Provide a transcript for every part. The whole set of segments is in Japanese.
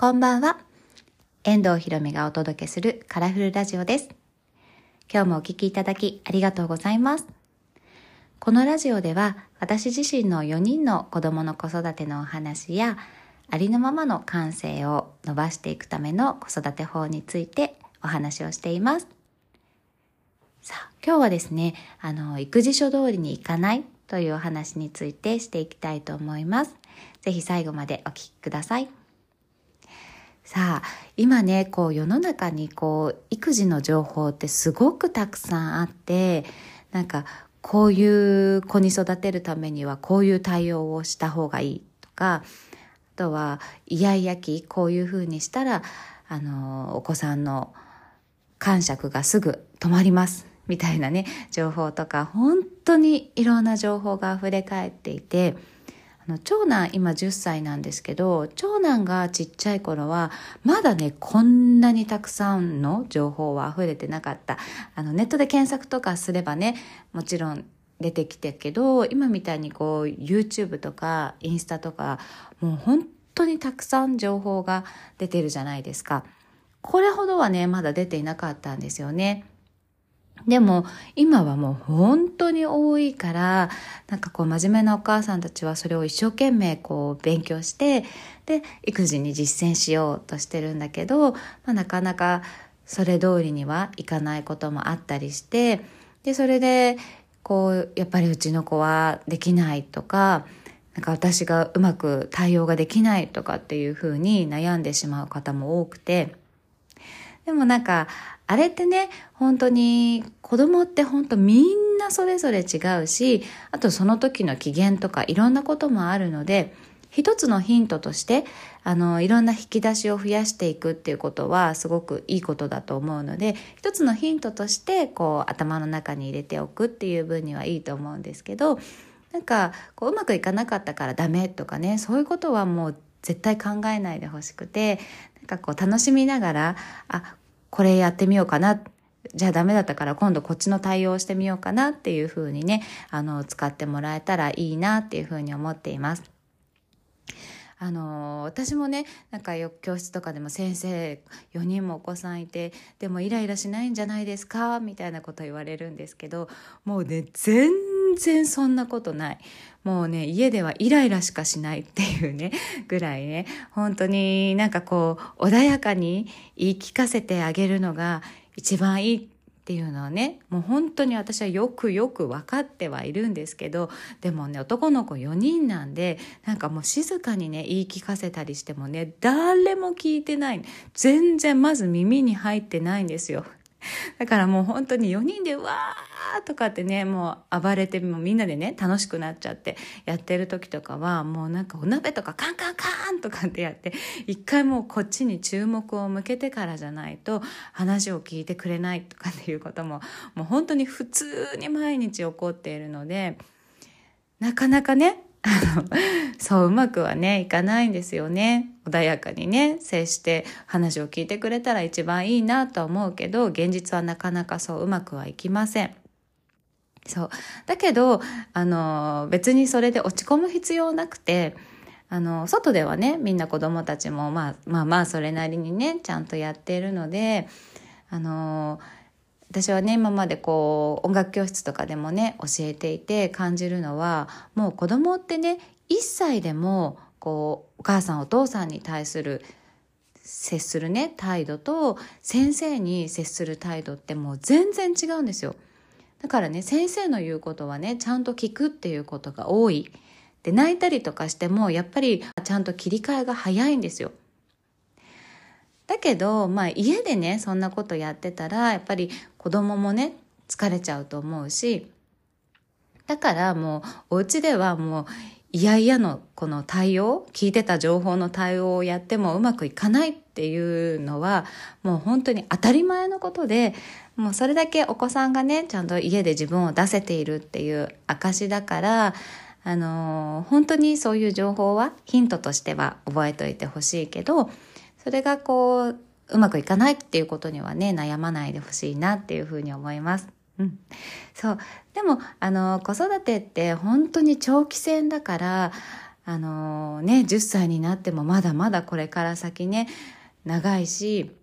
こんばんは。遠藤ひろみがお届けするカラフルラジオです。今日もお聴きいただきありがとうございます。このラジオでは私自身の4人の子供の子育てのお話やありのままの感性を伸ばしていくための子育て法についてお話をしています。さあ、今日はですね、あの、育児書通りにいかないというお話についてしていきたいと思います。ぜひ最後までお聞きください。さあ今ねこう世の中にこう育児の情報ってすごくたくさんあってなんかこういう子に育てるためにはこういう対応をした方がいいとかあとはイヤイヤ期こういうふうにしたらあのお子さんの感触がすぐ止まりますみたいなね情報とか本当にいろんな情報があふれ返っていて。の長男今10歳なんですけど長男がちっちゃい頃はまだねこんなにたくさんの情報は溢れてなかった。あのネットで検索とかすればねもちろん出てきてけど今みたいにこう YouTube とかインスタとかもう本当にたくさん情報が出てるじゃないですか。これほどはねまだ出ていなかったんですよね。でも今はもう本当に多いからなんかこう真面目なお母さんたちはそれを一生懸命こう勉強してで育児に実践しようとしてるんだけど、まあ、なかなかそれ通りにはいかないこともあったりしてでそれでこうやっぱりうちの子はできないとかなんか私がうまく対応ができないとかっていうふうに悩んでしまう方も多くてでもなんかあれってね、本当に子供って本当みんなそれぞれ違うし、あとその時の機嫌とかいろんなこともあるので、一つのヒントとして、あの、いろんな引き出しを増やしていくっていうことはすごくいいことだと思うので、一つのヒントとして、こう、頭の中に入れておくっていう分にはいいと思うんですけど、なんか、こう、うまくいかなかったからダメとかね、そういうことはもう絶対考えないでほしくて、なんかこう、楽しみながら、あ、これやってみようかな。じゃあダメだったから今度こっちの対応をしてみようかなっていうふうにね、あの、使ってもらえたらいいなっていうふうに思っています。あの私もねなんかよ教室とかでも先生4人もお子さんいてでもイライラしないんじゃないですかみたいなこと言われるんですけどもうね全然そんなことない。もうね家ではイライラしかしないっていうね ぐらいね。本当になんかこう穏やかに言い聞かせてあげるのが一番いいっていうのはねもう本当に私はよくよく分かってはいるんですけどでもね男の子4人なんでなんかもう静かにね言い聞かせたりしてもね誰も聞いてない。全然まず耳に入ってないんですよ。だからもう本当に4人でわーとかってねもう暴れてもみんなでね楽しくなっちゃってやってる時とかはもうなんかお鍋とかカンカンカンとかってやって一回もうこっちに注目を向けてからじゃないと話を聞いてくれないとかっていうことももう本当に普通に毎日起こっているのでなかなかね、そううまくはね、いかないんですよね。穏やかにね、接して話を聞いてくれたら一番いいなと思うけど、現実はなかなかそううまくはいきません。そう。だけど、あの、別にそれで落ち込む必要なくて、あの、外ではね、みんな子供たちも、まあ、まあまあ、それなりにね、ちゃんとやっているので、あの、私はね今までこう音楽教室とかでもね教えていて感じるのはもう子供ってね1歳でもこうお母さんお父さんに対する接するね態度と先生に接する態度ってもう全然違うんですよ。だからね先生の言うことはねちゃんと聞くっていうことが多い。で泣いたりとかしてもやっぱりちゃんと切り替えが早いんですよ。だけど、まあ家でね、そんなことやってたら、やっぱり子供もね、疲れちゃうと思うし、だからもうお家ではもう嫌々のこの対応、聞いてた情報の対応をやってもうまくいかないっていうのはもう本当に当たり前のことで、もうそれだけお子さんがね、ちゃんと家で自分を出せているっていう証だから、あの、本当にそういう情報はヒントとしては覚えておいてほしいけど、それがこう、うまくいかないっていうことにはね、悩まないでほしいなっていうふうに思います。うん。そう。でも、あの、子育てって本当に長期戦だから、あのね、10歳になってもまだまだこれから先ね、長いし、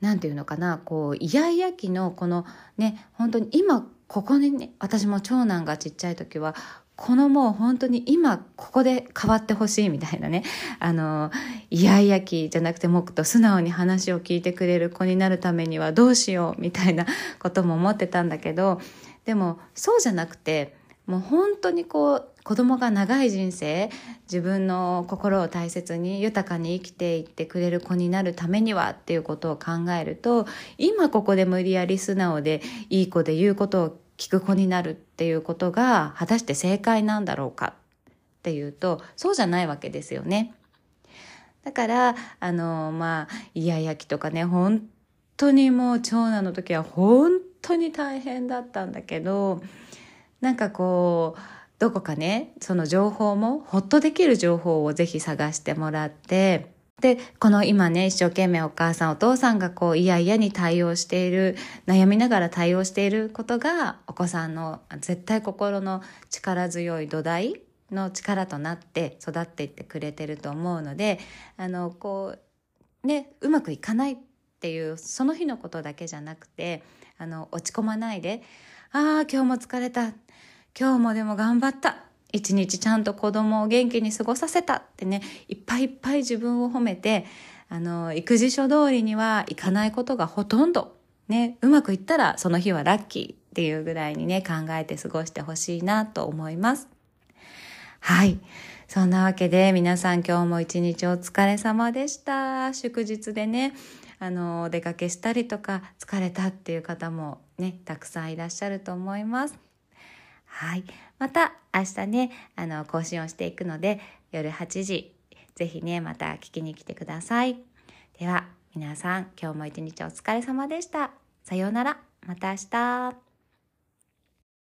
なんていうのかな、こう、イヤイヤ期のこのね、本当に今ここにね、私も長男がちっちゃい時は、このもう本当に今ここで変わってほしいみたいなね、あの、イヤイヤ期じゃなくてもっと素直に話を聞いてくれる子になるためにはどうしようみたいなことも思ってたんだけど、でもそうじゃなくて、もう本当にこう子供が長い人生自分の心を大切に豊かに生きていってくれる子になるためにはっていうことを考えると今ここで無理やり素直でいい子で言うことを聞く子になるっていうことが果たして正解なんだろうかっていうとそうじゃないわけですよね。だからあのまあイヤイヤ期とかね本当にもう長男の時は本当に大変だったんだけどなんかこうどこかねその情報もホッとできる情報をぜひ探してもらってで、この今ね、一生懸命お母さんお父さんがこう、いやいやに対応している、悩みながら対応していることが、お子さんの絶対心の力強い土台の力となって育っていってくれてると思うので、あの、こう、ね、うまくいかないっていう、その日のことだけじゃなくて、あの、落ち込まないで、ああ、今日も疲れた。今日もでも頑張った。一日ちゃんと子供を元気に過ごさせたってね、いっぱいいっぱい自分を褒めて、あの、育児書通りにはいかないことがほとんど。ね、うまくいったらその日はラッキーっていうぐらいにね、考えて過ごしてほしいなと思います。はい。そんなわけで皆さん今日も一日お疲れ様でした。祝日でね、あの、お出かけしたりとか疲れたっていう方もね、たくさんいらっしゃると思います。はい。また明日ね、あの、更新をしていくので、夜8時、ぜひね、また聞きに来てください。では、皆さん、今日も一日お疲れ様でした。さようなら。また明日。